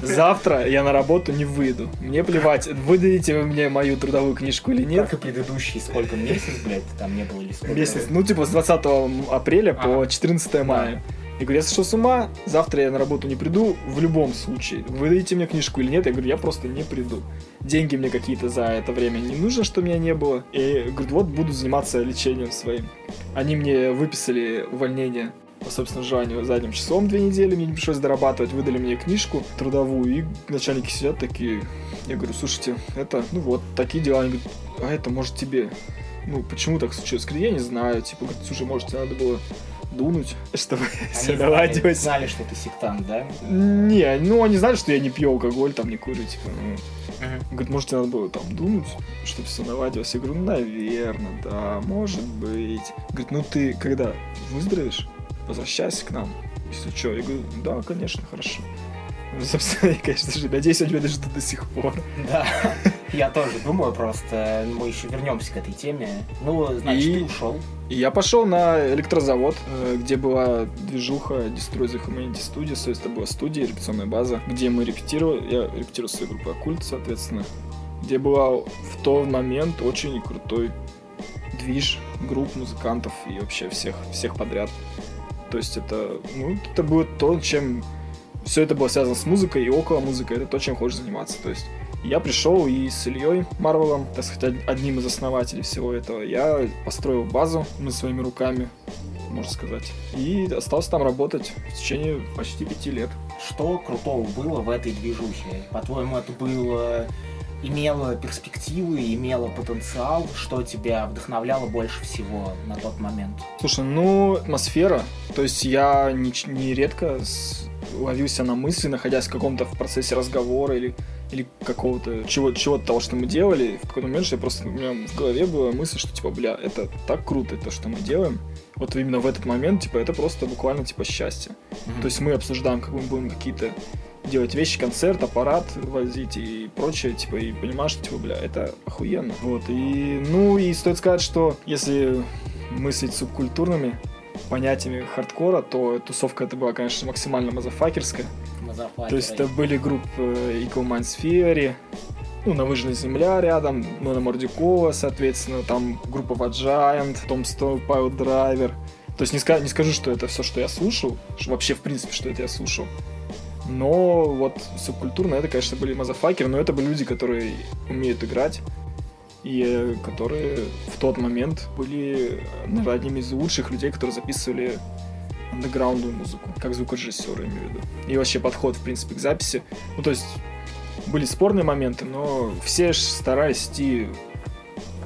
Завтра я на работу не выйду. Мне плевать, выдадите вы мне мою трудовую книжку или нет. Как и предыдущий, сколько месяц, блядь, там не было или сколько? Месяц, ну типа с 20 апреля по Ага. 14 мая. Я говорю, я сошел с ума, завтра я на работу не приду, в любом случае. Вы дадите мне книжку или нет? Я говорю, я просто не приду. Деньги мне какие-то за это время не нужно, что меня не было. И говорю, вот буду заниматься лечением своим. Они мне выписали увольнение по собственному желанию задним числом две недели, мне не пришлось дорабатывать, выдали мне книжку трудовую, и начальники сидят такие, я говорю, слушайте, это, ну вот, такие дела, они говорят, а это, может, тебе, ну, почему так случилось? Я не знаю, типа, говорит, слушай, может, тебе надо было дунуть, чтобы все Они знали, наладилось. знали, что ты сектант, да? Не, ну, они знали, что я не пью алкоголь, там, не курю, типа, ну, Говорит, может, тебе надо было там дунуть, чтобы все наладилось? Я говорю, ну, наверное, да, может быть. Говорит, ну ты когда выздоровеешь, возвращайся к нам. Если что, я говорю, да, конечно, хорошо. Ну, Собственно, я, конечно же, надеюсь, они меня ждут до сих пор. Да. Я тоже думаю, просто мы еще вернемся к этой теме. Ну, значит, И- ты ушел. И я пошел на электрозавод, э, где была движуха Destroy the Humanity Studios, то есть это была студия, репетиционная база, где мы репетировали, я репетировал свою группу Оккульт, соответственно, где была в тот момент очень крутой движ групп музыкантов и вообще всех, всех подряд. То есть это, ну, это было то, чем все это было связано с музыкой и около музыки, это то, чем хочешь заниматься. То есть я пришел и с Ильей Марвелом, так сказать, од- одним из основателей всего этого, я построил базу мы своими руками, можно сказать, и остался там работать в течение почти пяти лет. Что крутого было в этой движухе? По-твоему, это было имело перспективы, имело потенциал, что тебя вдохновляло больше всего на тот момент? Слушай, ну, атмосфера. То есть я не, не редко с- ловился на мысли, находясь в каком-то в процессе разговора или, или какого-то чего, чего-то того, что мы делали. В какой-то момент я просто, у меня в голове была мысль, что типа, бля, это так круто, то, что мы делаем. Вот именно в этот момент, типа, это просто буквально, типа, счастье. То есть мы обсуждаем, как мы будем какие-то делать вещи, концерт, аппарат возить и прочее, типа, и понимаешь, что, типа, бля, это охуенно. Вот, и, ну, и стоит сказать, что если мыслить субкультурными понятиями хардкора, то тусовка это была, конечно, максимально мазафакерская. Мазафакеры. То есть это были группы Equal Minds Theory, ну, на Выжженная Земля рядом, ну, на Мордюкова, соответственно, там группа What Giant, Том Stone, Pile Driver. То есть не, ска- не скажу, что это все, что я слушал, что вообще, в принципе, что это я слушал. Но вот субкультурно это, конечно, были мазафакеры, но это были люди, которые умеют играть и э, которые в тот момент были, э, наверное, одними из лучших людей, которые записывали андеграундную музыку, как звукорежиссеры, имею в виду. И вообще подход, в принципе, к записи. Ну, то есть, были спорные моменты, но все ж старались идти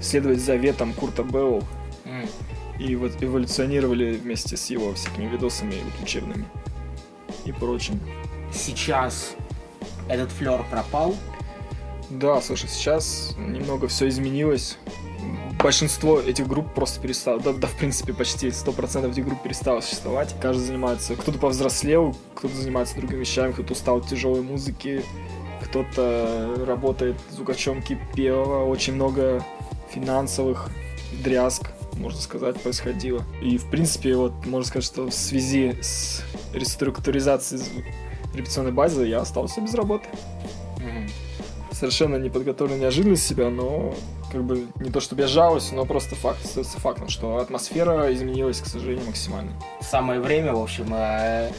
следовать заветам Курта Белл М. и вот эволюционировали вместе с его всякими видосами вот учебными и прочим. Сейчас этот флер пропал. Да, слушай, сейчас немного все изменилось. Большинство этих групп просто перестало, да, да, в принципе, почти 100% этих групп перестало существовать. Каждый занимается, кто-то повзрослел, кто-то занимается другими вещами, кто-то устал от тяжелой музыки, кто-то работает звукачом Кипелова, очень много финансовых дрязг, можно сказать, происходило. И, в принципе, вот, можно сказать, что в связи с реструктуризацией репетиционной базы я остался без работы. Совершенно неподготовленная неожиданность себя, но как бы не то чтобы я жалуюсь, но просто факт остается фактом, что атмосфера изменилась, к сожалению, максимально. Самое время, в общем, э,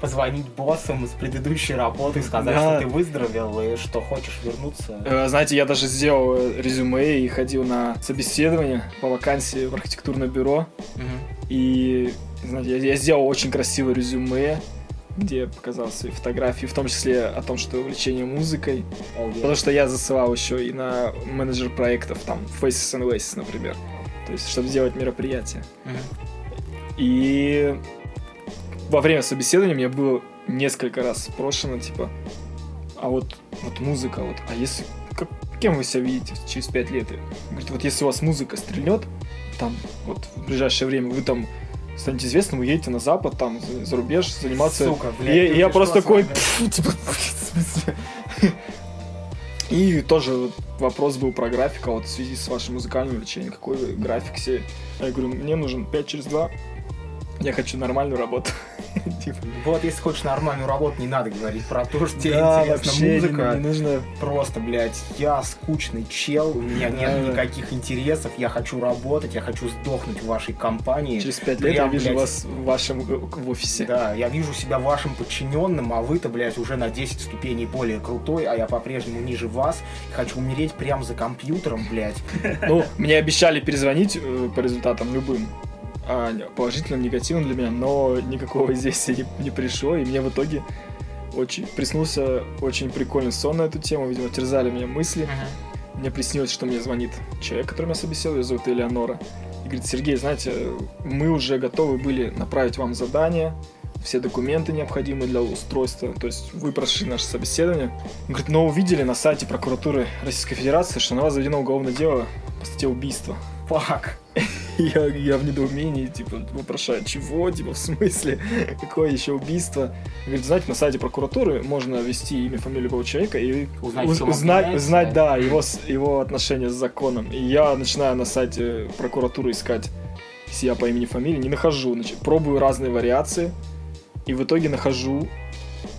позвонить боссам из предыдущей работы и сказать, Да. что ты выздоровел и что хочешь вернуться. Э, Знаете, я даже сделал э, резюме и ходил на собеседование по вакансии в архитектурное бюро. Мгм. И, знаете, я, я сделал очень красивое резюме, где показал свои фотографии, в том числе о том, что увлечение музыкой. Oh, yeah. Потому что я засылал еще и на менеджер проектов, там, Faces and Waces, например. То есть, чтобы сделать мероприятие. Мгм. И во время собеседования мне было несколько раз спрошено, типа, а вот, вот музыка, вот, а если, как, кем вы себя видите через пять лет? Говорит, вот если у вас музыка стрельнет, там, вот, в ближайшее время, вы там станете известным, вы едете на Запад, там, за, за рубеж, заниматься... Сука, блядь, и я просто такой, типа? И тоже вопрос был про график, а вот в связи с вашим музыкальным увлечением, какой график себе? Я говорю, мне нужен 5 через 2, я хочу нормальную работу. Типа, Вот если хочешь нормальную работу, не надо говорить про то, что тебе интересна музыка. не нужно Просто, блядь, я скучный чел, у меня нет никаких интересов, я хочу работать, я хочу сдохнуть в вашей компании. Через пять лет я вижу вас в вашем э, в офисе. Да, я вижу себя вашим подчиненным, а вы-то, блядь, уже на 10 ступеней более крутой, а я по-прежнему ниже вас. Хочу умереть прямо за компьютером, блядь. Ну, мне обещали перезвонить э, по результатам любым. А, положительным, негативным для меня, но никакого известия не, не пришло, и мне в итоге очень приснулся очень прикольный сон на эту тему, видимо, терзали меня мысли. Мне приснилось, что мне звонит человек, который меня собеседовал, ее зовут Элеонора. И говорит, Сергей, знаете, мы уже готовы были направить вам задание, все документы необходимые для устройства, то есть вы прошли наше собеседование. Он говорит, но увидели на сайте прокуратуры Российской Федерации, что на вас заведено уголовное дело по статье убийства. Фак. Я, я в недоумении, типа, вопрошаю, чего, типа, в смысле, какое еще убийство? Говорит, знаете, на сайте прокуратуры можно ввести имя, фамилию любого человека и Узнать, уз- узнать, да? его, его отношения с законом. И я начинаю на сайте прокуратуры искать себя по имени, фамилии, не нахожу, значит, пробую разные вариации, и в итоге нахожу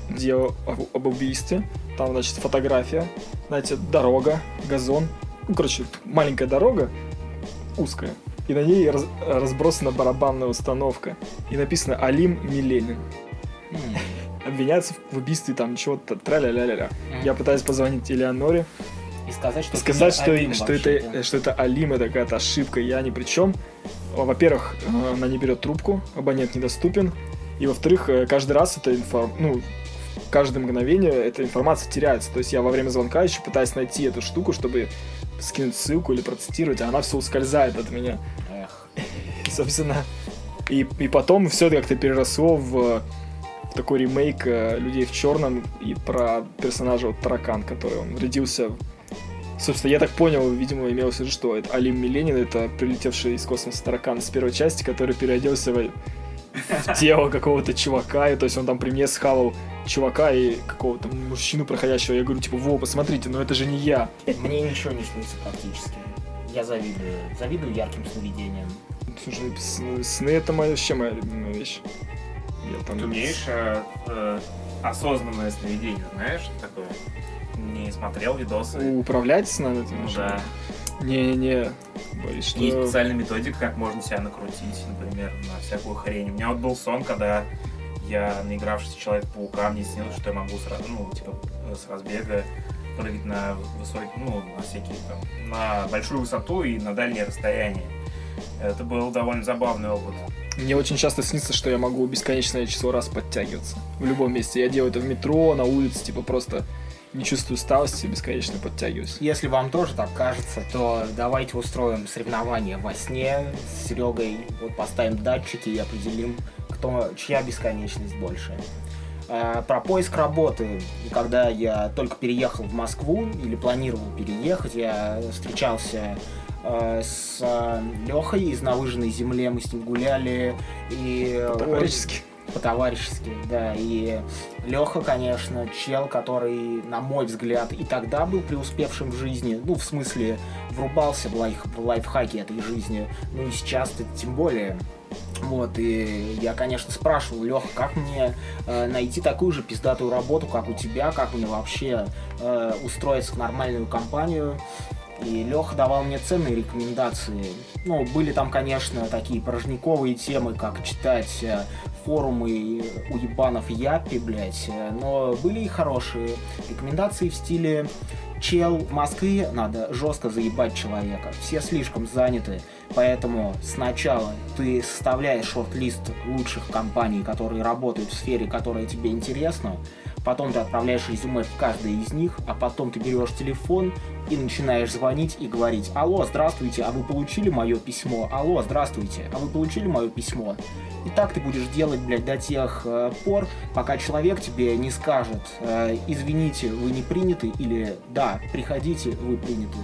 дело об, об убийстве. Там, значит, фотография, знаете, дорога, газон. Ну, короче, маленькая дорога, узкая. И на ней раз- разбросана барабанная установка. И написано «Алим Миленин». Обвиняется в убийстве там чего-то тра-ля-ля-ля-ля. Я пытаюсь позвонить Элеоноре, И сказать, что сказать, что, один что, это, что это Алим, это какая-то ошибка, я ни при чем. Во-первых, э, она не берет трубку, абонент недоступен. И во-вторых, э, каждый раз это информ... ну, каждое мгновение эта информация теряется. То есть я во время звонка еще пытаюсь найти эту штуку, чтобы скинуть ссылку или процитировать, а она все ускользает от меня. Собственно, и, и потом все это как-то переросло в, в такой ремейк э, «Людей в черном» и про персонажа вот, Таракан, который он родился... Собственно, я так понял, видимо, имелось в виду, что это Алим Миленин, это прилетевший из космоса таракан с первой части, который переоделся в, в тело какого-то чувака, и то есть он там при мне схавал чувака и какого-то мужчину проходящего. Я говорю, типа, во, посмотрите, но это же не я. Мне ничего не снится практически. Я завидую. Завидую ярким сновидениям. Слушай, сны, сны это моя, вообще моя любимая вещь. Я там... Ты умеешь э, э, осознанное сновидение, знаешь, такое? Не смотрел видосы? Управлять с нами? ты Ну в да. Не-не-не. Боюсь, что... Есть специальная методика, как можно себя накрутить, например, на всякую хрень. У меня вот был сон, когда я, наигравшись в Человека-паука, мне снилось, что я могу сразу, ну, типа, с разбега прыгать на высокий, ну, на всякие там, на большую высоту и на дальние расстояния. Это был довольно забавный опыт. Мне очень часто снится, что я могу бесконечное число раз подтягиваться. В любом месте. Я делаю это в метро, на улице, типа просто не чувствую усталости, бесконечно подтягиваюсь. Если вам тоже так кажется, то давайте устроим соревнование во сне с Серегой. Вот поставим датчики и определим, кто, чья бесконечность больше. А, про поиск работы. Когда я только переехал в Москву или планировал переехать, я встречался с Лехой из «На выжженной земле», мы с ним гуляли. И По-товарищески. По-товарищески, да. И Леха, конечно, чел, который, на мой взгляд, и тогда был преуспевшим в жизни. Ну, в смысле, врубался в, лайф, в лайфхаки этой жизни. Ну и сейчас-то тем более. Вот, и я, конечно, спрашивал, Леха, как мне э, найти такую же пиздатую работу, как у тебя, как мне вообще э, устроиться в нормальную компанию. И Леха давал мне ценные рекомендации. Ну, были там, конечно, такие порожниковые темы, как читать э, форумы уебанов Япи, блядь. э, Но были и хорошие рекомендации в стиле чел в Москве надо жестко заебать человека. Все слишком заняты. Поэтому сначала ты составляешь шорт-лист лучших компаний, которые работают в сфере, которая тебе интересна. Потом ты отправляешь резюме в каждое из них, а потом ты берешь телефон и начинаешь звонить и говорить «Алло, здравствуйте, а вы получили мое письмо? Алло, здравствуйте, а вы получили мое письмо?» И так ты будешь делать, блядь, до тех э, пор, пока человек тебе не скажет э, «Извините, вы не приняты» или «Да, приходите, вы приняты».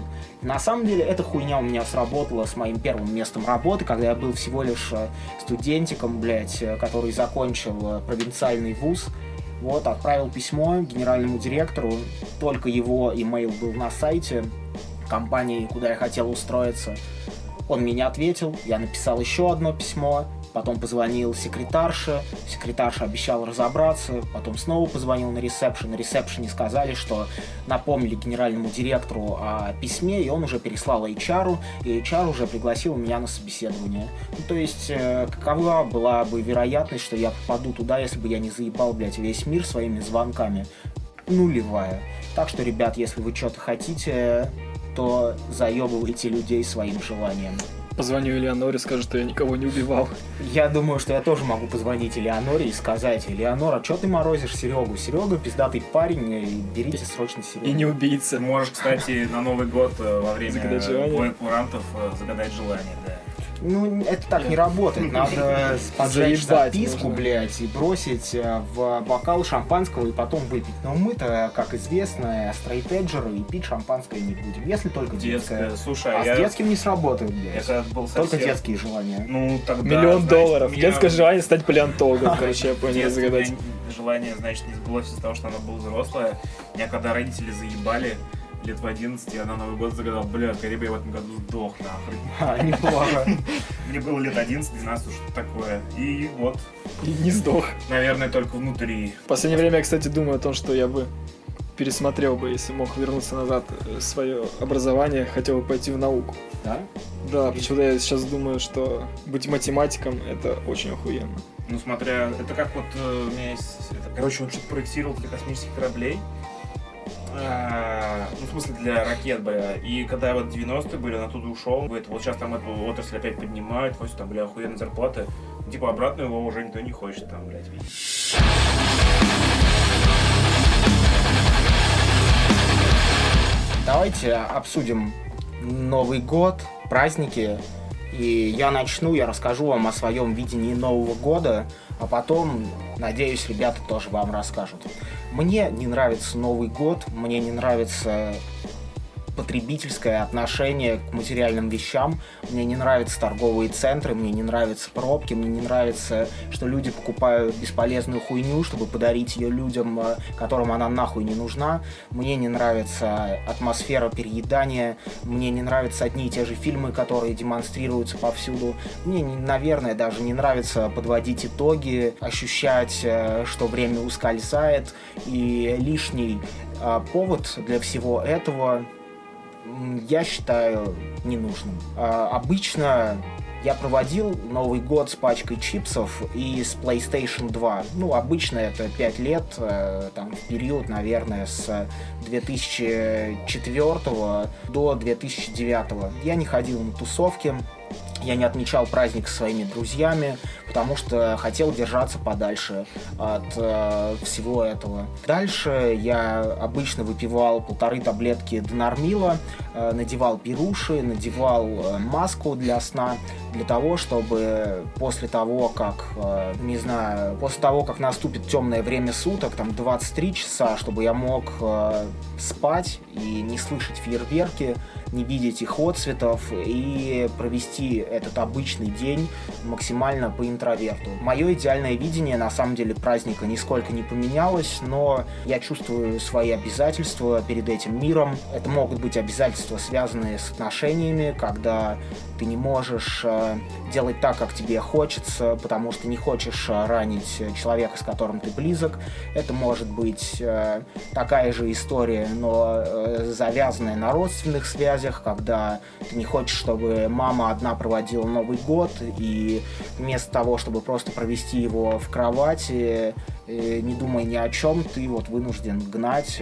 На самом деле, эта хуйня у меня сработала с моим первым местом работы, когда я был всего лишь э, студентиком, блядь, который закончил провинциальный вуз. Вот, отправил письмо генеральному директору, только его имейл был на сайте компании, куда я хотел устроиться. Он мне не ответил, я написал еще одно письмо, потом позвонил секретарше, секретарша обещала разобраться, потом снова позвонил на ресепшн, на ресепшене сказали, что напомнили генеральному директору о письме, и он уже переслал HR, и HR уже пригласил меня на собеседование. Ну, то есть, э, какова была бы вероятность, что я попаду туда, если бы я не заебал, блядь, весь мир своими звонками? Нулевая. Так что, ребят, если вы что-то хотите, то заебывайте людей своим желанием. Позвоню Элеоноре, скажу, что я никого не убивал. Я думаю, что я тоже могу позвонить Элеоноре и сказать, Элеонора, что ты морозишь Серегу? Серега пиздатый парень, и берите срочно Серегу. И не убийца. Можешь, кстати, на Новый год э, во время боя курантов э, загадать желание, да. Ну, это так не работает. Надо поджечь Заебать записку, блядь, и бросить э, в бокал шампанского и потом выпить. Но мы-то, как известно, стрейтеджеры и пить шампанское не будем. Если только детское. Детское. Слушай, А я, с детским не сработает, я блядь. когда был совсем... Только детские желания. Ну, тогда, Миллион значит, долларов. меня Детское желание стать палеонтологом, короче, я понял, загадать. желание, значит, не сбылось из-за того, что она была взрослая. Меня когда родители заебали лет в 11, я на Новый год загадал, бля, скорее бы я в этом году сдох, нахрен. А, неплохо. Мне было лет 11-12, что такое. И вот, И не сдох. наверное, только внутри. В последнее время я, кстати, думаю о том, что я бы пересмотрел бы, если мог вернуться назад э, свое образование, хотел бы пойти в науку. Да? Да, почему-то я сейчас думаю, что быть математиком это очень охуенно. Ну, смотря, это как вот э, у меня есть, это, короче, он что-то проектировал для космических кораблей. А, ну, в смысле, для ракет, бля. И когда вот 90-е были, он оттуда ушел. Говорит, вот сейчас там эту отрасль опять поднимают, вот там, бля, охуенные зарплаты. Типа, обратно его уже никто не хочет там, блядь, видеть. Давайте обсудим Новый год, праздники. И я начну, я расскажу вам о своем видении Нового года, а потом, надеюсь, ребята тоже вам расскажут. Мне не нравится Новый год, мне не нравится потребительское отношение к материальным вещам. Мне не нравятся торговые центры, мне не нравятся пробки, мне не нравится, что люди покупают бесполезную хуйню, чтобы подарить ее людям, э, которым она нахуй не нужна. Мне не нравится атмосфера переедания, мне не нравятся одни и те же фильмы, которые демонстрируются повсюду. Мне, не- наверное, даже не нравится подводить итоги, ощущать, э, что время ускользает, и лишний э, повод для всего этого я считаю ненужным. А, обычно я проводил Новый год с пачкой чипсов и с PlayStation 2. Ну, обычно это 5 лет, э, там, в период, наверное, с 2004 до 2009. Я не ходил на тусовки, я не отмечал праздник со своими друзьями, потому что хотел держаться подальше от э, всего этого. Дальше я обычно выпивал полторы таблетки Донормила, э, надевал беруши, надевал э, маску для сна, для того, чтобы после того, как, э, не знаю, после того, как наступит темное время суток, там 23 часа, чтобы я мог э, спать и не слышать фейерверки, не видеть их отцветов и провести этот обычный день максимально по интроверту. Мое идеальное видение, на самом деле, праздника нисколько не поменялось, но я чувствую свои обязательства перед этим миром. Это могут быть обязательства, связанные с отношениями, когда ты не можешь э, делать так, как тебе хочется, потому что не хочешь э, ранить человека, с которым ты близок. Это может быть э, такая же история, но завязанная на родственных связях, когда ты не хочешь, чтобы мама одна проводила Новый год, и вместо того, чтобы просто провести его в кровати, не думая ни о чем, ты вот вынужден гнать,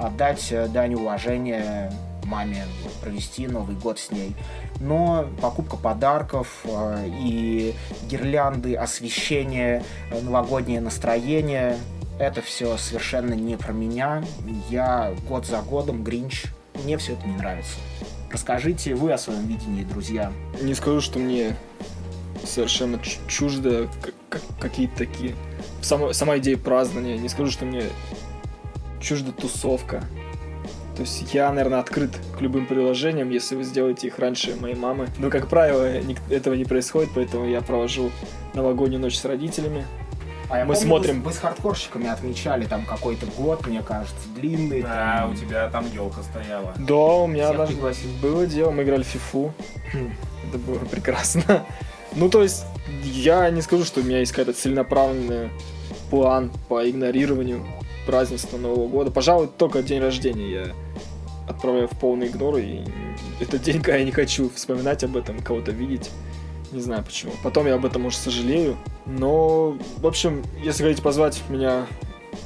отдать дань уважения маме, провести Новый год с ней но покупка подарков э, и гирлянды, освещение, э, новогоднее настроение это все совершенно не про меня. Я год за годом Гринч. Мне все это не нравится. Расскажите вы о своем видении, друзья. Не скажу, что мне совершенно чуждо какие-то такие... Сама, сама идея празднования. Не скажу, что мне чужда тусовка. То есть я, наверное, открыт к любым предложениям, если вы сделаете их раньше моей мамы. Но, как правило, этого не происходит, поэтому я провожу новогоднюю ночь с родителями. А я мы помню, смотрим. Вы, вы с хардкорщиками отмечали там какой-то год, мне кажется, длинный. Да, там... у тебя там елка стояла. Да, у меня Всех даже пригласил. было дело, мы играли в фифу. Хм. Это было прекрасно. Ну, то есть, я не скажу, что у меня есть какая-то целенаправленный план по игнорированию празднества Нового года. Пожалуй, только день рождения я отправляю в полный игнор, и этот день, когда я не хочу вспоминать об этом, кого-то видеть. Не знаю почему. Потом я об этом уже сожалею. Но, в общем, если хотите позвать меня,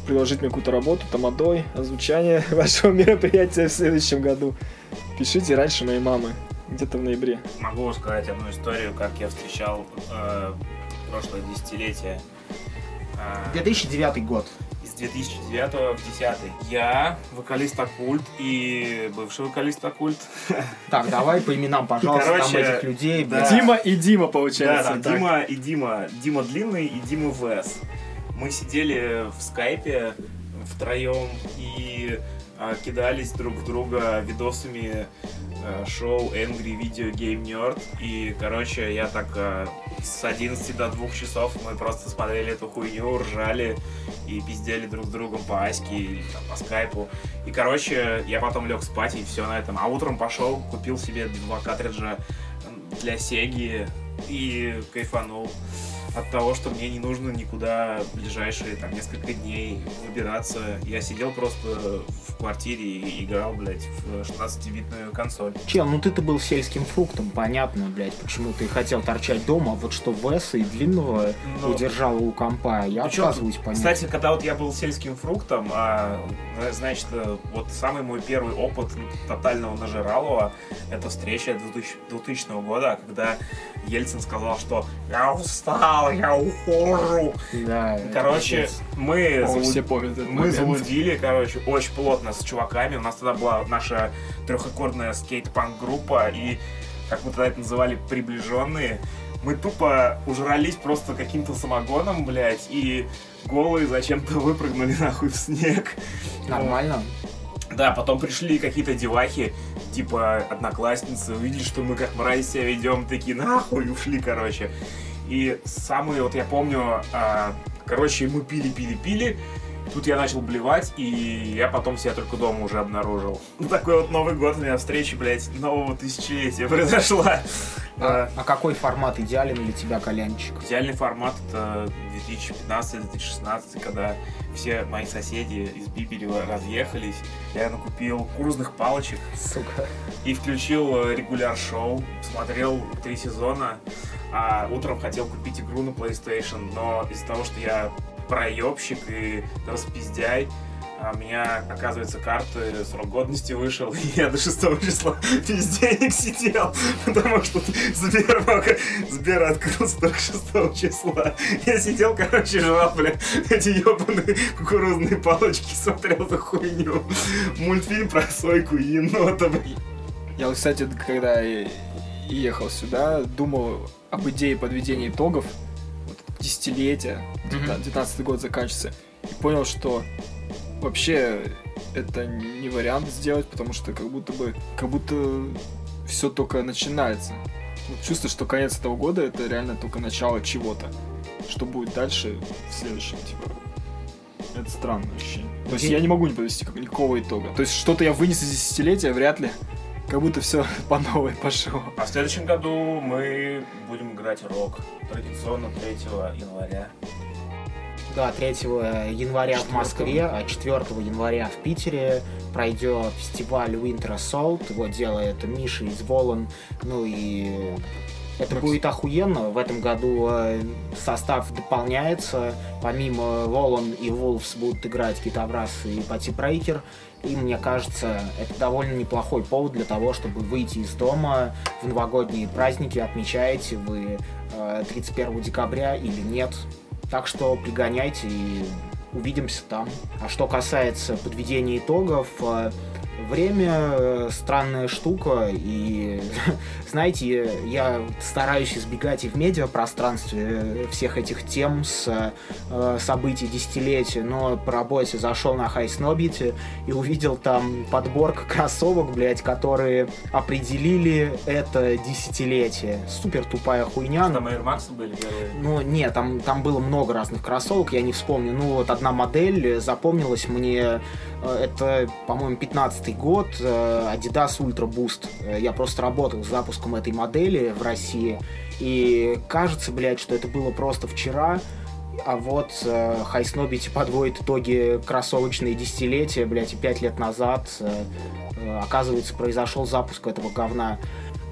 предложить мне какую-то работу, тамадой, озвучание вашего мероприятия в следующем году, пишите раньше моей мамы, где-то в ноябре. Могу сказать одну историю, как я встречал э, прошлое десятилетие. 2009 год. 2009 в 10 Я вокалист Оккульт и бывший вокалист Оккульт. Так, давай по именам, пожалуйста, Короче, там этих людей. Да. Дима и Дима, получается. Да, да, Дима и Дима. Дима Длинный и Дима ВС. Мы сидели в скайпе втроем и а, кидались друг в друга видосами шоу Angry Video Game Nerd. И, короче, я так э, с 11 до 2 часов мы просто смотрели эту хуйню, ржали и пиздели друг с другом по аське или там, по скайпу. И, короче, я потом лег спать и все на этом. А утром пошел, купил себе два картриджа для Сеги и кайфанул от того, что мне не нужно никуда ближайшие там несколько дней выбираться. Я сидел просто в квартире и играл, блядь, в 16-битную консоль. Чел, ну ты-то был сельским фруктом, понятно, блядь, почему ты хотел торчать дома, вот что Веса и Длинного Но... удержал у компа, я Причем, отказываюсь понять. Кстати, когда вот я был сельским фруктом, а, значит, вот самый мой первый опыт тотального нажиралова, это встреча 2000, 2000 года, когда Ельцин сказал, что я устал, я ухожу. Да, короче, мы, О, залуд... все помнят мы момент. залудили, короче, очень плотно с чуваками. У нас тогда была наша трехаккордная скейт-панк группа, и, как мы тогда это называли, приближенные. Мы тупо ужрались просто каким-то самогоном, блядь, и голые зачем-то выпрыгнули нахуй в снег. Нормально. Да, потом пришли какие-то девахи, типа одноклассницы, увидели, что мы как мразь себя ведем, такие нахуй ушли, короче. И самые, вот я помню, а, короче, мы пили, пили, пили, Тут я начал блевать, и я потом себя только дома уже обнаружил. Такой вот Новый год у меня встреча, блядь, нового тысячелетия произошла. А, а какой формат идеален для тебя, Колянчик? Идеальный формат это 2015-2016, когда все мои соседи из Биберева разъехались. Я накупил курсных палочек. Сука. И включил э, регуляр шоу. Смотрел три сезона. А утром хотел купить игру на PlayStation, но из-за того, что я проебщик и распиздяй, А у меня, оказывается, карты срок годности вышел, и я до 6 числа без денег сидел, потому что Сбер, Сбер открылся только 6 числа. Я сидел, короче, жрал, бля, эти ебаные кукурузные палочки, смотрел эту хуйню. Мультфильм про сойку и енота, бля. Я, кстати, когда ехал сюда, думал об идее подведения итогов, вот, десятилетия, 19 год заканчивается, и понял, что вообще это не вариант сделать, потому что как будто бы, как будто все только начинается. Вот чувство, что конец этого года это реально только начало чего-то. Что будет дальше в следующем, типа. Это странное ощущение. То есть я не могу не подвести никакого итога. То есть что-то я вынес из десятилетия, вряд ли. Как будто все по новой пошло. А в следующем году мы будем играть рок. Традиционно 3 января. Да, 3 января 4 в Москве, а 4 января в Питере пройдет фестиваль Winter Assault. Его делает Миша из Волан. Ну и это Макс. будет охуенно. В этом году э, состав дополняется. Помимо Волан и Wolves будут играть Китабрас и Пати Брейкер. И мне кажется, это довольно неплохой повод для того, чтобы выйти из дома в новогодние праздники. Отмечаете вы 31 э, декабря или нет. Так что пригоняйте и увидимся там. А что касается подведения итогов, э, Время э, странная штука, и, знаете, я стараюсь избегать и в медиапространстве э, всех этих тем с э, событий десятилетия, но по работе зашел на Хайснобите и увидел там подборку кроссовок, блядь, которые определили это десятилетие. Супер тупая хуйня. Там Air Max были? Ну, нет, там, там было много разных кроссовок, я не вспомню. Ну, вот одна модель запомнилась мне, это, по-моему, 15 год, э, Adidas Ultra Boost. Э, я просто работал с запуском этой модели в России, и кажется, блядь, что это было просто вчера, а вот э, Хайснобити подводит итоги кроссовочные десятилетия, блядь, и пять лет назад, э, э, оказывается, произошел запуск этого говна.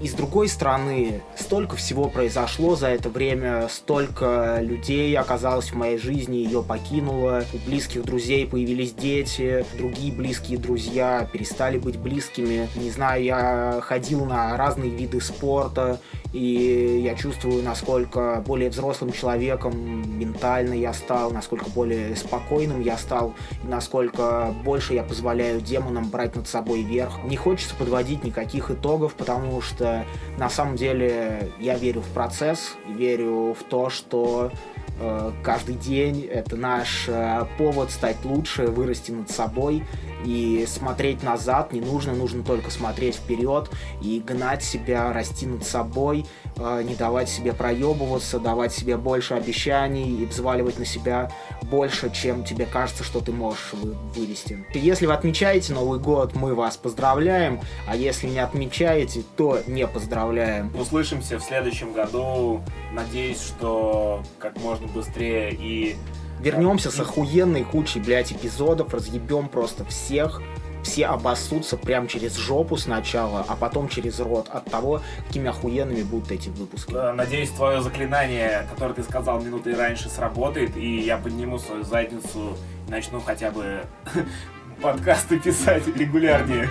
И с другой стороны, столько всего произошло за это время, столько людей оказалось в моей жизни, ее покинуло, у близких друзей появились дети, другие близкие друзья перестали быть близкими. Не знаю, я ходил на разные виды спорта, и я чувствую, насколько более взрослым человеком ментально я стал, насколько более спокойным я стал, и насколько больше я позволяю демонам брать над собой верх. Не хочется подводить никаких итогов, потому что на самом деле я верю в процесс, верю в то, что э, каждый день это наш э, повод стать лучше, вырасти над собой и смотреть назад не нужно, нужно только смотреть вперед и гнать себя, расти над собой, э, не давать себе проебываться, давать себе больше обещаний и взваливать на себя больше, чем тебе кажется, что ты можешь вывести. Если вы отмечаете Новый год, мы вас поздравляем, а если не отмечаете, то не поздравляем. Услышимся в следующем году. Надеюсь, что как можно быстрее и Вернемся с охуенной кучей, блядь, эпизодов, разъебем просто всех. Все обоссутся прям через жопу сначала, а потом через рот от того, какими охуенными будут эти выпуски. Надеюсь, твое заклинание, которое ты сказал минуты раньше, сработает, и я подниму свою задницу и начну хотя бы подкасты писать регулярнее.